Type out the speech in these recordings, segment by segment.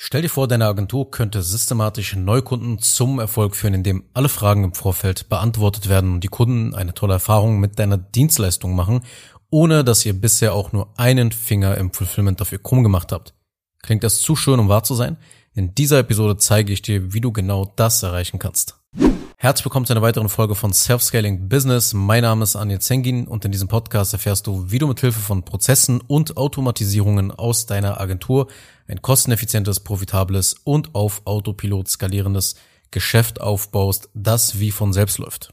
Stell dir vor, deine Agentur könnte systematisch Neukunden zum Erfolg führen, indem alle Fragen im Vorfeld beantwortet werden und die Kunden eine tolle Erfahrung mit deiner Dienstleistung machen, ohne dass ihr bisher auch nur einen Finger im Fulfillment dafür krumm gemacht habt. Klingt das zu schön, um wahr zu sein? In dieser Episode zeige ich dir, wie du genau das erreichen kannst. Herzlich willkommen zu einer weiteren Folge von Self-Scaling Business. Mein Name ist Anja Zengin und in diesem Podcast erfährst du, wie du mit Hilfe von Prozessen und Automatisierungen aus deiner Agentur ein kosteneffizientes, profitables und auf Autopilot skalierendes Geschäft aufbaust, das wie von selbst läuft.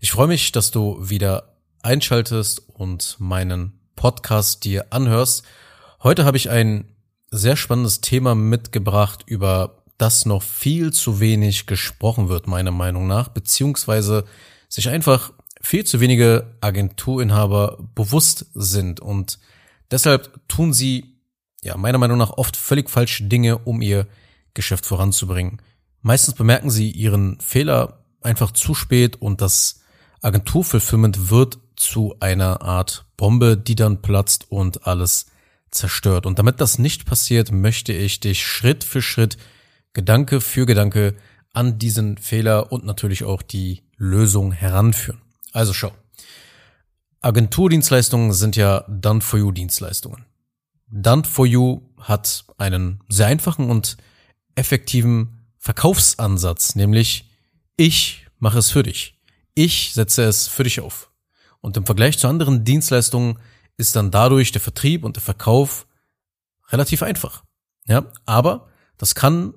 Ich freue mich, dass du wieder einschaltest und meinen Podcast dir anhörst. Heute habe ich ein sehr spannendes Thema mitgebracht, über das noch viel zu wenig gesprochen wird, meiner Meinung nach, beziehungsweise sich einfach viel zu wenige Agenturinhaber bewusst sind und deshalb tun sie ja, meiner Meinung nach oft völlig falsche Dinge, um ihr Geschäft voranzubringen. Meistens bemerken sie ihren Fehler einfach zu spät und das Agenturfulfillment wird zu einer Art Bombe, die dann platzt und alles zerstört. Und damit das nicht passiert, möchte ich dich Schritt für Schritt, Gedanke für Gedanke an diesen Fehler und natürlich auch die Lösung heranführen. Also schau. Agenturdienstleistungen sind ja Done-for-You-Dienstleistungen. Done for You hat einen sehr einfachen und effektiven Verkaufsansatz, nämlich ich mache es für dich. Ich setze es für dich auf. Und im Vergleich zu anderen Dienstleistungen ist dann dadurch der Vertrieb und der Verkauf relativ einfach. Ja, aber das kann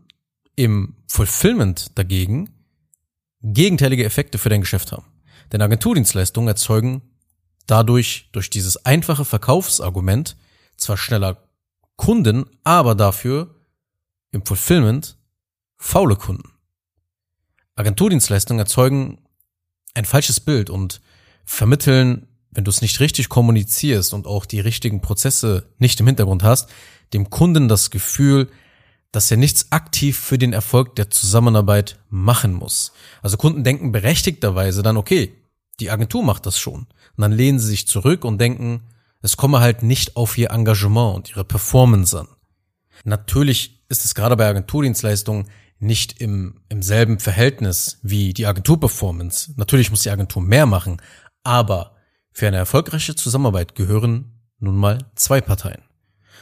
im Fulfillment dagegen gegenteilige Effekte für dein Geschäft haben. Denn Agenturdienstleistungen erzeugen dadurch durch dieses einfache Verkaufsargument zwar schneller Kunden, aber dafür im Fulfillment faule Kunden. Agenturdienstleistungen erzeugen ein falsches Bild und vermitteln, wenn du es nicht richtig kommunizierst und auch die richtigen Prozesse nicht im Hintergrund hast, dem Kunden das Gefühl, dass er nichts aktiv für den Erfolg der Zusammenarbeit machen muss. Also Kunden denken berechtigterweise dann, okay, die Agentur macht das schon. Und dann lehnen sie sich zurück und denken, es komme halt nicht auf ihr Engagement und ihre Performance an. Natürlich ist es gerade bei Agenturdienstleistungen nicht im, im selben Verhältnis wie die Agenturperformance. Natürlich muss die Agentur mehr machen, aber für eine erfolgreiche Zusammenarbeit gehören nun mal zwei Parteien.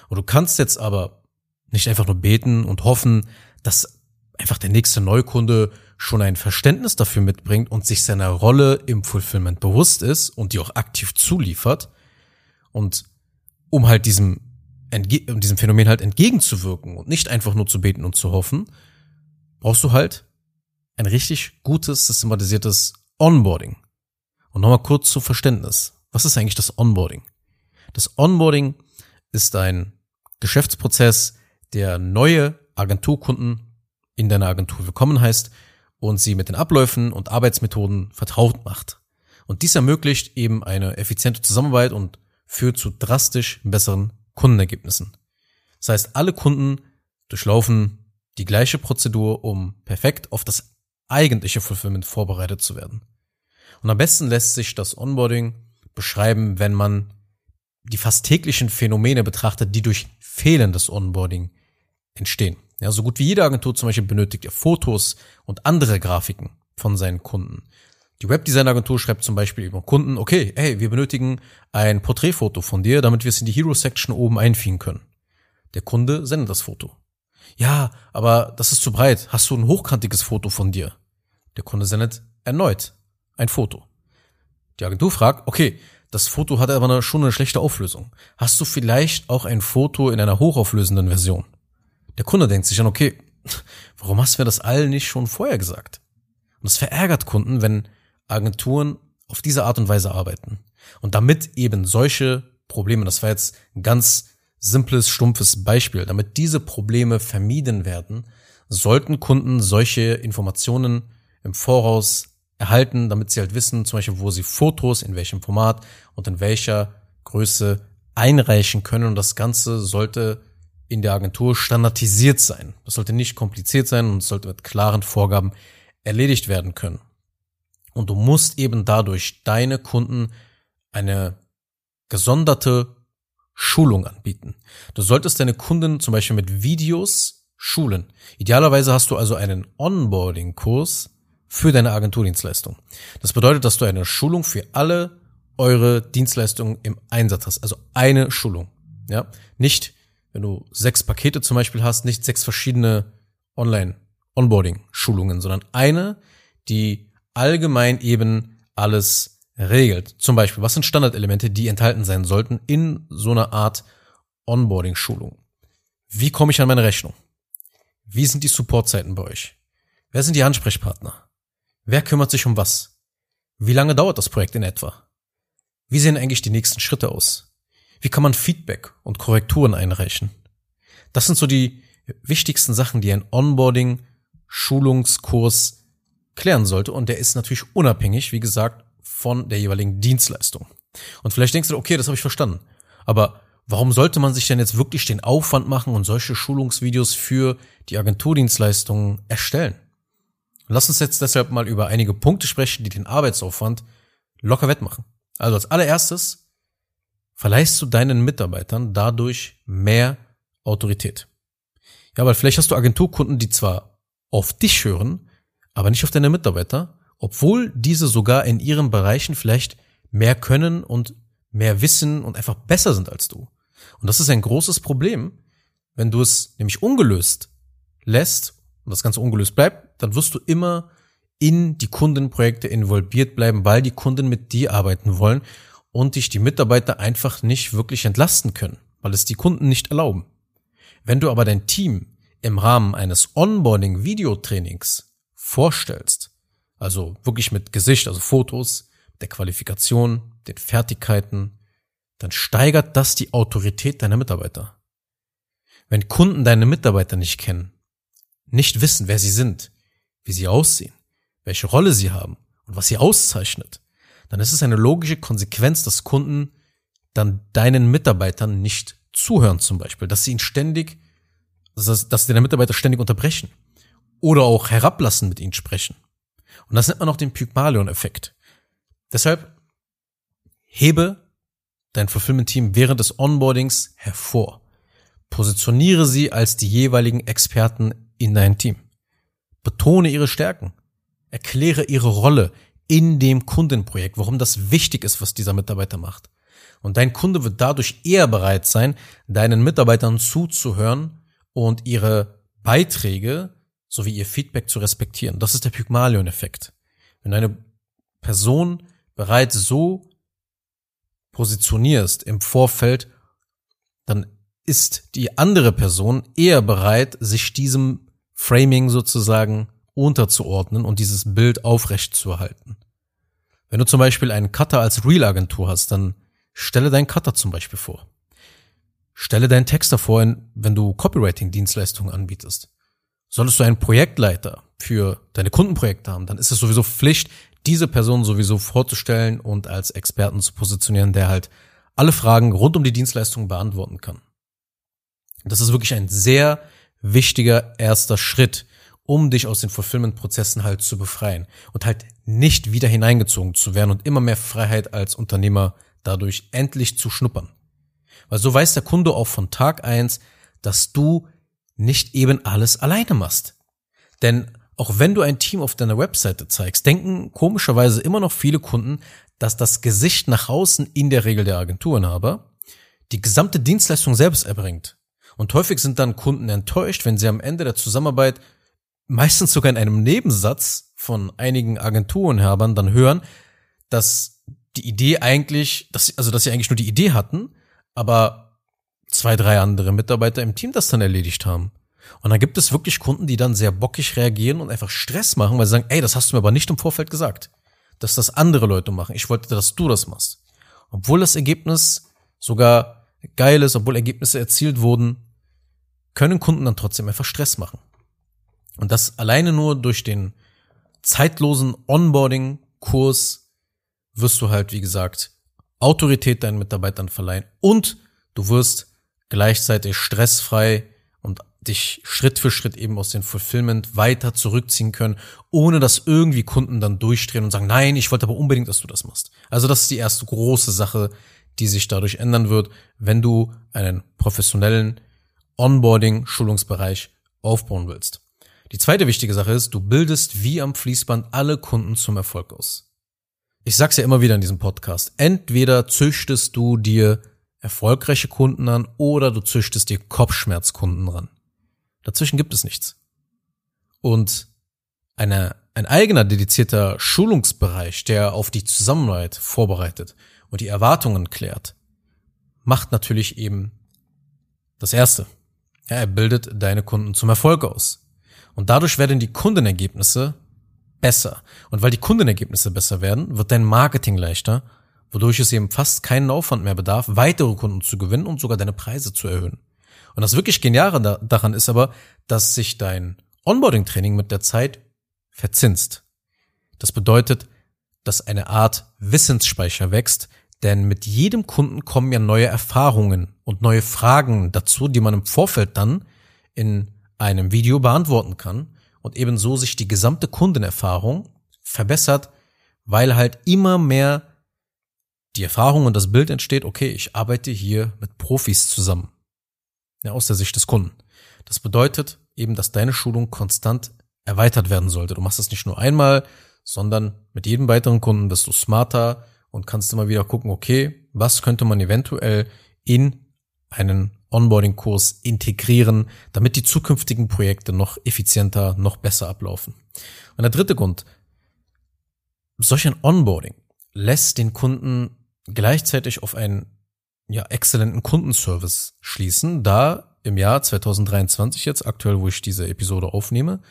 Und du kannst jetzt aber nicht einfach nur beten und hoffen, dass einfach der nächste Neukunde schon ein Verständnis dafür mitbringt und sich seiner Rolle im Fulfillment bewusst ist und die auch aktiv zuliefert, und um halt diesem, um diesem Phänomen halt entgegenzuwirken und nicht einfach nur zu beten und zu hoffen, brauchst du halt ein richtig gutes, systematisiertes Onboarding. Und nochmal kurz zu Verständnis. Was ist eigentlich das Onboarding? Das Onboarding ist ein Geschäftsprozess, der neue Agenturkunden in deiner Agentur willkommen heißt und sie mit den Abläufen und Arbeitsmethoden vertraut macht. Und dies ermöglicht eben eine effiziente Zusammenarbeit und führt zu drastisch besseren Kundenergebnissen. Das heißt, alle Kunden durchlaufen die gleiche Prozedur, um perfekt auf das eigentliche Fulfillment vorbereitet zu werden. Und am besten lässt sich das Onboarding beschreiben, wenn man die fast täglichen Phänomene betrachtet, die durch fehlendes Onboarding entstehen. Ja, so gut wie jede Agentur zum Beispiel benötigt ja Fotos und andere Grafiken von seinen Kunden. Die Webdesign-Agentur schreibt zum Beispiel über Kunden, okay, hey, wir benötigen ein Porträtfoto von dir, damit wir es in die Hero-Section oben einfügen können. Der Kunde sendet das Foto. Ja, aber das ist zu breit. Hast du ein hochkantiges Foto von dir? Der Kunde sendet erneut ein Foto. Die Agentur fragt, okay, das Foto hat aber schon eine schlechte Auflösung. Hast du vielleicht auch ein Foto in einer hochauflösenden Version? Der Kunde denkt sich dann, okay, warum hast du mir das allen nicht schon vorher gesagt? Und es verärgert Kunden, wenn Agenturen auf diese Art und Weise arbeiten. Und damit eben solche Probleme, das war jetzt ein ganz simples, stumpfes Beispiel, damit diese Probleme vermieden werden, sollten Kunden solche Informationen im Voraus erhalten, damit sie halt wissen, zum Beispiel, wo sie Fotos, in welchem Format und in welcher Größe einreichen können. Und das Ganze sollte in der Agentur standardisiert sein. Das sollte nicht kompliziert sein und sollte mit klaren Vorgaben erledigt werden können. Und du musst eben dadurch deine Kunden eine gesonderte Schulung anbieten. Du solltest deine Kunden zum Beispiel mit Videos schulen. Idealerweise hast du also einen Onboarding-Kurs für deine Agenturdienstleistung. Das bedeutet, dass du eine Schulung für alle eure Dienstleistungen im Einsatz hast. Also eine Schulung. Ja, nicht, wenn du sechs Pakete zum Beispiel hast, nicht sechs verschiedene Online-Onboarding-Schulungen, sondern eine, die allgemein eben alles regelt. Zum Beispiel, was sind Standardelemente, die enthalten sein sollten in so einer Art Onboarding-Schulung? Wie komme ich an meine Rechnung? Wie sind die Supportzeiten bei euch? Wer sind die Ansprechpartner? Wer kümmert sich um was? Wie lange dauert das Projekt in etwa? Wie sehen eigentlich die nächsten Schritte aus? Wie kann man Feedback und Korrekturen einreichen? Das sind so die wichtigsten Sachen, die ein Onboarding Schulungskurs klären sollte und der ist natürlich unabhängig, wie gesagt, von der jeweiligen Dienstleistung. Und vielleicht denkst du, okay, das habe ich verstanden. Aber warum sollte man sich denn jetzt wirklich den Aufwand machen und solche Schulungsvideos für die Agenturdienstleistungen erstellen? Lass uns jetzt deshalb mal über einige Punkte sprechen, die den Arbeitsaufwand locker wettmachen. Also als allererstes verleihst du deinen Mitarbeitern dadurch mehr Autorität. Ja, weil vielleicht hast du Agenturkunden, die zwar auf dich hören, aber nicht auf deine Mitarbeiter obwohl diese sogar in ihren Bereichen vielleicht mehr können und mehr wissen und einfach besser sind als du. Und das ist ein großes Problem. Wenn du es nämlich ungelöst lässt und das Ganze ungelöst bleibt, dann wirst du immer in die Kundenprojekte involviert bleiben, weil die Kunden mit dir arbeiten wollen und dich die Mitarbeiter einfach nicht wirklich entlasten können, weil es die Kunden nicht erlauben. Wenn du aber dein Team im Rahmen eines Onboarding-Videotrainings vorstellst, also wirklich mit Gesicht, also Fotos, der Qualifikation, den Fertigkeiten, dann steigert das die Autorität deiner Mitarbeiter. Wenn Kunden deine Mitarbeiter nicht kennen, nicht wissen, wer sie sind, wie sie aussehen, welche Rolle sie haben und was sie auszeichnet, dann ist es eine logische Konsequenz, dass Kunden dann deinen Mitarbeitern nicht zuhören zum Beispiel, dass sie ihn ständig, dass, dass deine Mitarbeiter ständig unterbrechen oder auch herablassen mit ihnen sprechen. Und das nennt man auch den Pygmalion-Effekt. Deshalb hebe dein Fulfillment-Team während des Onboardings hervor. Positioniere sie als die jeweiligen Experten in dein Team. Betone ihre Stärken. Erkläre ihre Rolle in dem Kundenprojekt, warum das wichtig ist, was dieser Mitarbeiter macht. Und dein Kunde wird dadurch eher bereit sein, deinen Mitarbeitern zuzuhören und ihre Beiträge sowie ihr Feedback zu respektieren. Das ist der Pygmalion-Effekt. Wenn eine Person bereits so positionierst im Vorfeld, dann ist die andere Person eher bereit, sich diesem Framing sozusagen unterzuordnen und dieses Bild aufrecht zu erhalten. Wenn du zum Beispiel einen Cutter als Real-Agentur hast, dann stelle deinen Cutter zum Beispiel vor. Stelle deinen Texter vor, wenn du Copywriting-Dienstleistungen anbietest. Solltest du einen Projektleiter für deine Kundenprojekte haben, dann ist es sowieso Pflicht, diese Person sowieso vorzustellen und als Experten zu positionieren, der halt alle Fragen rund um die Dienstleistung beantworten kann. Das ist wirklich ein sehr wichtiger erster Schritt, um dich aus den Fulfillment-Prozessen halt zu befreien und halt nicht wieder hineingezogen zu werden und immer mehr Freiheit als Unternehmer dadurch endlich zu schnuppern. Weil so weiß der Kunde auch von Tag eins, dass du nicht eben alles alleine machst. Denn auch wenn du ein Team auf deiner Webseite zeigst, denken komischerweise immer noch viele Kunden, dass das Gesicht nach außen in der Regel der Agenturenhaber die gesamte Dienstleistung selbst erbringt. Und häufig sind dann Kunden enttäuscht, wenn sie am Ende der Zusammenarbeit meistens sogar in einem Nebensatz von einigen Agenturenhabern dann hören, dass die Idee eigentlich, dass, also dass sie eigentlich nur die Idee hatten, aber zwei, drei andere Mitarbeiter im Team das dann erledigt haben. Und dann gibt es wirklich Kunden, die dann sehr bockig reagieren und einfach Stress machen, weil sie sagen, ey, das hast du mir aber nicht im Vorfeld gesagt, dass das andere Leute machen. Ich wollte, dass du das machst. Obwohl das Ergebnis sogar geil ist, obwohl Ergebnisse erzielt wurden, können Kunden dann trotzdem einfach Stress machen. Und das alleine nur durch den zeitlosen Onboarding-Kurs wirst du halt, wie gesagt, Autorität deinen Mitarbeitern verleihen und du wirst gleichzeitig stressfrei und dich Schritt für Schritt eben aus dem Fulfillment weiter zurückziehen können, ohne dass irgendwie Kunden dann durchdrehen und sagen, nein, ich wollte aber unbedingt, dass du das machst. Also das ist die erste große Sache, die sich dadurch ändern wird, wenn du einen professionellen Onboarding-Schulungsbereich aufbauen willst. Die zweite wichtige Sache ist, du bildest wie am Fließband alle Kunden zum Erfolg aus. Ich sag's ja immer wieder in diesem Podcast. Entweder züchtest du dir erfolgreiche Kunden an oder du züchtest dir Kopfschmerzkunden ran. Dazwischen gibt es nichts. Und eine, ein eigener dedizierter Schulungsbereich, der auf die Zusammenarbeit vorbereitet und die Erwartungen klärt, macht natürlich eben das Erste. Ja, er bildet deine Kunden zum Erfolg aus. Und dadurch werden die Kundenergebnisse besser. Und weil die Kundenergebnisse besser werden, wird dein Marketing leichter, wodurch es eben fast keinen Aufwand mehr bedarf, weitere Kunden zu gewinnen und sogar deine Preise zu erhöhen. Und das wirklich Geniale daran ist aber, dass sich dein Onboarding-Training mit der Zeit verzinst. Das bedeutet, dass eine Art Wissensspeicher wächst, denn mit jedem Kunden kommen ja neue Erfahrungen und neue Fragen dazu, die man im Vorfeld dann in einem Video beantworten kann und ebenso sich die gesamte Kundenerfahrung verbessert, weil halt immer mehr die Erfahrung und das Bild entsteht, okay, ich arbeite hier mit Profis zusammen. Ja, aus der Sicht des Kunden. Das bedeutet eben, dass deine Schulung konstant erweitert werden sollte. Du machst das nicht nur einmal, sondern mit jedem weiteren Kunden bist du smarter und kannst immer wieder gucken, okay, was könnte man eventuell in einen Onboarding-Kurs integrieren, damit die zukünftigen Projekte noch effizienter, noch besser ablaufen. Und der dritte Grund, solch ein Onboarding lässt den Kunden gleichzeitig auf einen ja, exzellenten Kundenservice schließen, da im Jahr 2023 jetzt, aktuell, wo ich diese Episode aufnehme,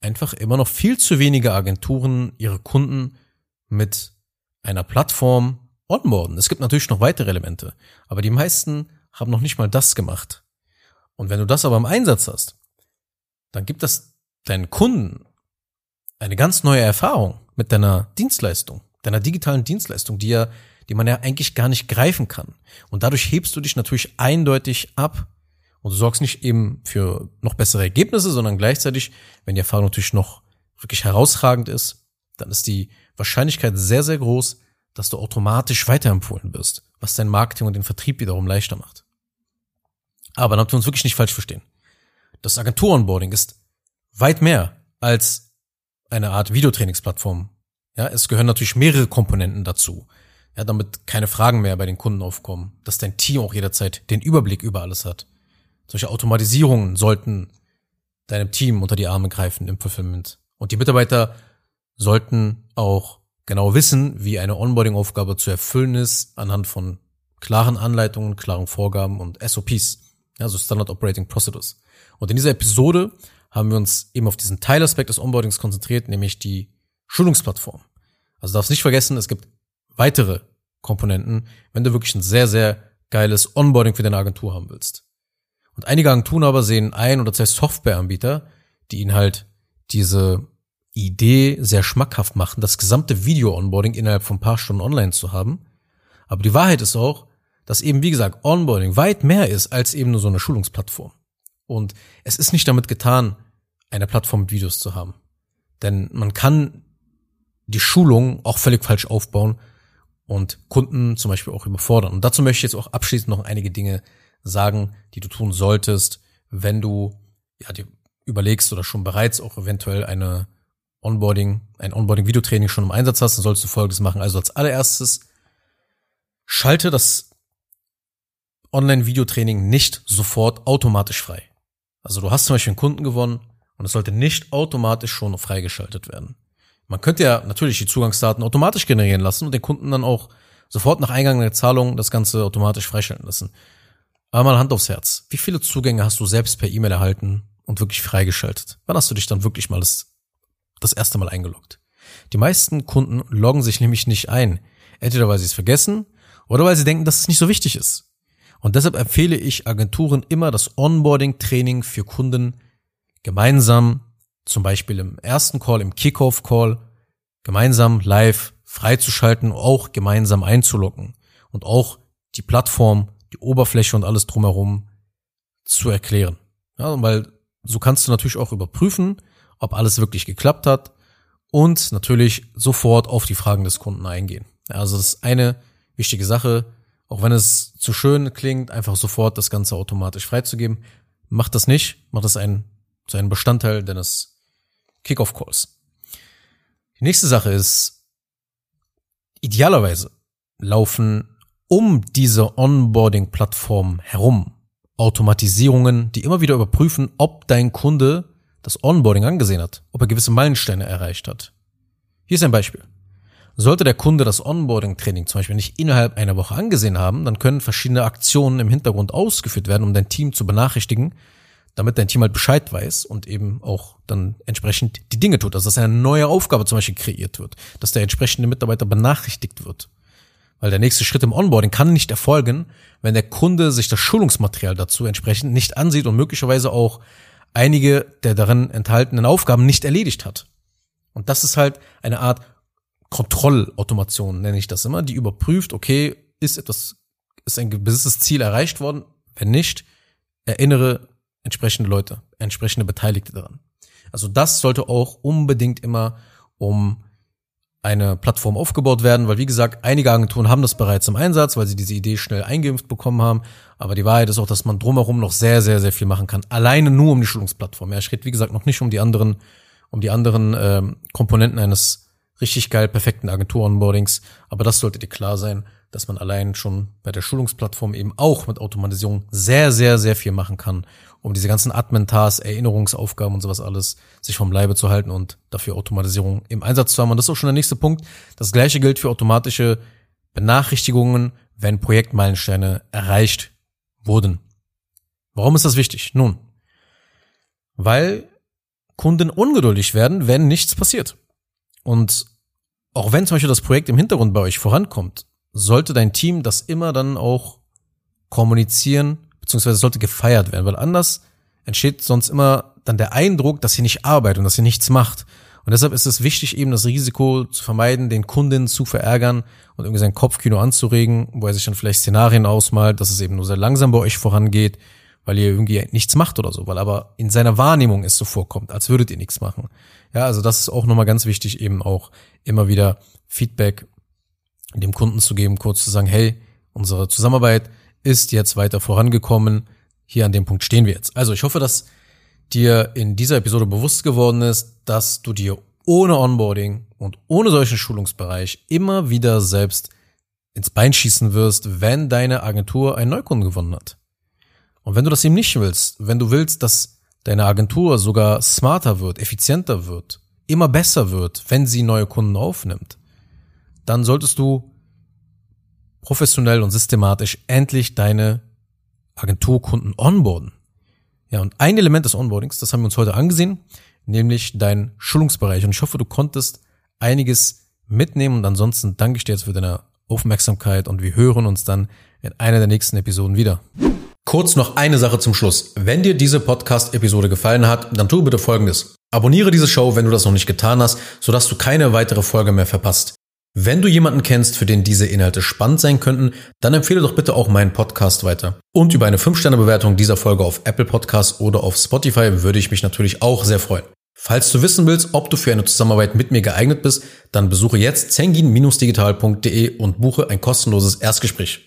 einfach immer noch viel zu wenige Agenturen ihre Kunden mit einer Plattform onboarden. Es gibt natürlich noch weitere Elemente, aber die meisten haben noch nicht mal das gemacht. Und wenn du das aber im Einsatz hast, dann gibt das deinen Kunden eine ganz neue Erfahrung mit deiner Dienstleistung, deiner digitalen Dienstleistung, die ja, die man ja eigentlich gar nicht greifen kann. Und dadurch hebst du dich natürlich eindeutig ab und du sorgst nicht eben für noch bessere Ergebnisse, sondern gleichzeitig, wenn die Erfahrung natürlich noch wirklich herausragend ist, dann ist die Wahrscheinlichkeit sehr, sehr groß, dass du automatisch weiterempfohlen wirst, was dein Marketing und den Vertrieb wiederum leichter macht. Aber damit wir uns wirklich nicht falsch verstehen. Das Agentur-Onboarding ist weit mehr als eine Art Videotrainingsplattform. Ja, es gehören natürlich mehrere Komponenten dazu. Ja, damit keine Fragen mehr bei den Kunden aufkommen, dass dein Team auch jederzeit den Überblick über alles hat. Solche Automatisierungen sollten deinem Team unter die Arme greifen im Fulfillment. Und die Mitarbeiter sollten auch genau wissen, wie eine Onboarding-Aufgabe zu erfüllen ist, anhand von klaren Anleitungen, klaren Vorgaben und SOPs, also Standard Operating Procedures. Und in dieser Episode haben wir uns eben auf diesen Teilaspekt des Onboardings konzentriert, nämlich die Schulungsplattform. Also darfst nicht vergessen, es gibt weitere Komponenten, wenn du wirklich ein sehr, sehr geiles Onboarding für deine Agentur haben willst. Und einige Agenturen aber sehen ein oder zwei Softwareanbieter, die ihnen halt diese Idee sehr schmackhaft machen, das gesamte Video-Onboarding innerhalb von ein paar Stunden online zu haben. Aber die Wahrheit ist auch, dass eben, wie gesagt, Onboarding weit mehr ist als eben nur so eine Schulungsplattform. Und es ist nicht damit getan, eine Plattform mit Videos zu haben. Denn man kann die Schulung auch völlig falsch aufbauen und Kunden zum Beispiel auch überfordern. Und dazu möchte ich jetzt auch abschließend noch einige Dinge sagen, die du tun solltest, wenn du ja dir überlegst oder schon bereits auch eventuell eine Onboarding, ein Onboarding-Videotraining schon im Einsatz hast, dann sollst du Folgendes machen. Also als allererstes schalte das Online-Videotraining nicht sofort automatisch frei. Also du hast zum Beispiel einen Kunden gewonnen und es sollte nicht automatisch schon freigeschaltet werden. Man könnte ja natürlich die Zugangsdaten automatisch generieren lassen und den Kunden dann auch sofort nach Eingang der Zahlung das Ganze automatisch freischalten lassen. Aber mal Hand aufs Herz. Wie viele Zugänge hast du selbst per E-Mail erhalten und wirklich freigeschaltet? Wann hast du dich dann wirklich mal das das erste Mal eingeloggt. Die meisten Kunden loggen sich nämlich nicht ein. Entweder weil sie es vergessen oder weil sie denken, dass es nicht so wichtig ist. Und deshalb empfehle ich Agenturen immer das Onboarding-Training für Kunden gemeinsam, zum Beispiel im ersten Call, im Kickoff-Call, gemeinsam live freizuschalten, auch gemeinsam einzuloggen und auch die Plattform, die Oberfläche und alles drumherum zu erklären. Ja, weil so kannst du natürlich auch überprüfen, ob alles wirklich geklappt hat und natürlich sofort auf die Fragen des Kunden eingehen. Also das ist eine wichtige Sache, auch wenn es zu schön klingt, einfach sofort das Ganze automatisch freizugeben. Macht das nicht, macht das ein zu einem Bestandteil deines Kickoff-Calls. Die nächste Sache ist, idealerweise laufen um diese Onboarding-Plattform herum Automatisierungen, die immer wieder überprüfen, ob dein Kunde das Onboarding angesehen hat, ob er gewisse Meilensteine erreicht hat. Hier ist ein Beispiel. Sollte der Kunde das Onboarding-Training zum Beispiel nicht innerhalb einer Woche angesehen haben, dann können verschiedene Aktionen im Hintergrund ausgeführt werden, um dein Team zu benachrichtigen, damit dein Team halt Bescheid weiß und eben auch dann entsprechend die Dinge tut. Also dass eine neue Aufgabe zum Beispiel kreiert wird, dass der entsprechende Mitarbeiter benachrichtigt wird. Weil der nächste Schritt im Onboarding kann nicht erfolgen, wenn der Kunde sich das Schulungsmaterial dazu entsprechend nicht ansieht und möglicherweise auch einige der darin enthaltenen Aufgaben nicht erledigt hat. Und das ist halt eine Art Kontrollautomation, nenne ich das immer, die überprüft, okay, ist etwas, ist ein gewisses Ziel erreicht worden? Wenn nicht, erinnere entsprechende Leute, entsprechende Beteiligte daran. Also das sollte auch unbedingt immer um eine Plattform aufgebaut werden, weil wie gesagt, einige Agenturen haben das bereits im Einsatz, weil sie diese Idee schnell eingeimpft bekommen haben. Aber die Wahrheit ist auch, dass man drumherum noch sehr, sehr, sehr viel machen kann. Alleine nur um die Schulungsplattform. Ja, ich rede, wie gesagt, noch nicht um die anderen, um die anderen ähm, Komponenten eines richtig geil perfekten Agentur-Onboardings. Aber das sollte dir klar sein, dass man allein schon bei der Schulungsplattform eben auch mit Automatisierung sehr, sehr, sehr viel machen kann, um diese ganzen Admin-Tasks, Erinnerungsaufgaben und sowas alles sich vom Leibe zu halten und dafür Automatisierung im Einsatz zu haben. Und das ist auch schon der nächste Punkt. Das gleiche gilt für automatische Benachrichtigungen, wenn Projektmeilensteine erreicht wurden. Warum ist das wichtig? Nun, weil Kunden ungeduldig werden, wenn nichts passiert. Und auch wenn zum Beispiel das Projekt im Hintergrund bei euch vorankommt, sollte dein Team das immer dann auch kommunizieren beziehungsweise sollte gefeiert werden, weil anders entsteht sonst immer dann der Eindruck, dass sie nicht arbeitet und dass sie nichts macht. Und deshalb ist es wichtig, eben das Risiko zu vermeiden, den Kunden zu verärgern und irgendwie sein Kopfkino anzuregen, wo er sich dann vielleicht Szenarien ausmalt, dass es eben nur sehr langsam bei euch vorangeht, weil ihr irgendwie nichts macht oder so, weil aber in seiner Wahrnehmung es so vorkommt, als würdet ihr nichts machen. Ja, also das ist auch nochmal ganz wichtig, eben auch immer wieder Feedback dem Kunden zu geben, kurz zu sagen, hey, unsere Zusammenarbeit ist jetzt weiter vorangekommen. Hier an dem Punkt stehen wir jetzt. Also ich hoffe, dass dir in dieser Episode bewusst geworden ist, dass du dir ohne Onboarding und ohne solchen Schulungsbereich immer wieder selbst ins Bein schießen wirst, wenn deine Agentur einen Neukunden gewonnen hat. Und wenn du das eben nicht willst, wenn du willst, dass deine Agentur sogar smarter wird, effizienter wird, immer besser wird, wenn sie neue Kunden aufnimmt, dann solltest du professionell und systematisch endlich deine Agenturkunden onboarden. Ja, und ein Element des Onboardings, das haben wir uns heute angesehen, nämlich dein Schulungsbereich. Und ich hoffe, du konntest einiges mitnehmen und ansonsten danke ich dir jetzt für deine Aufmerksamkeit und wir hören uns dann in einer der nächsten Episoden wieder. Kurz noch eine Sache zum Schluss. Wenn dir diese Podcast-Episode gefallen hat, dann tu bitte Folgendes. Abonniere diese Show, wenn du das noch nicht getan hast, sodass du keine weitere Folge mehr verpasst. Wenn du jemanden kennst, für den diese Inhalte spannend sein könnten, dann empfehle doch bitte auch meinen Podcast weiter. Und über eine 5-Sterne-Bewertung dieser Folge auf Apple Podcasts oder auf Spotify würde ich mich natürlich auch sehr freuen. Falls du wissen willst, ob du für eine Zusammenarbeit mit mir geeignet bist, dann besuche jetzt zengin-digital.de und buche ein kostenloses Erstgespräch.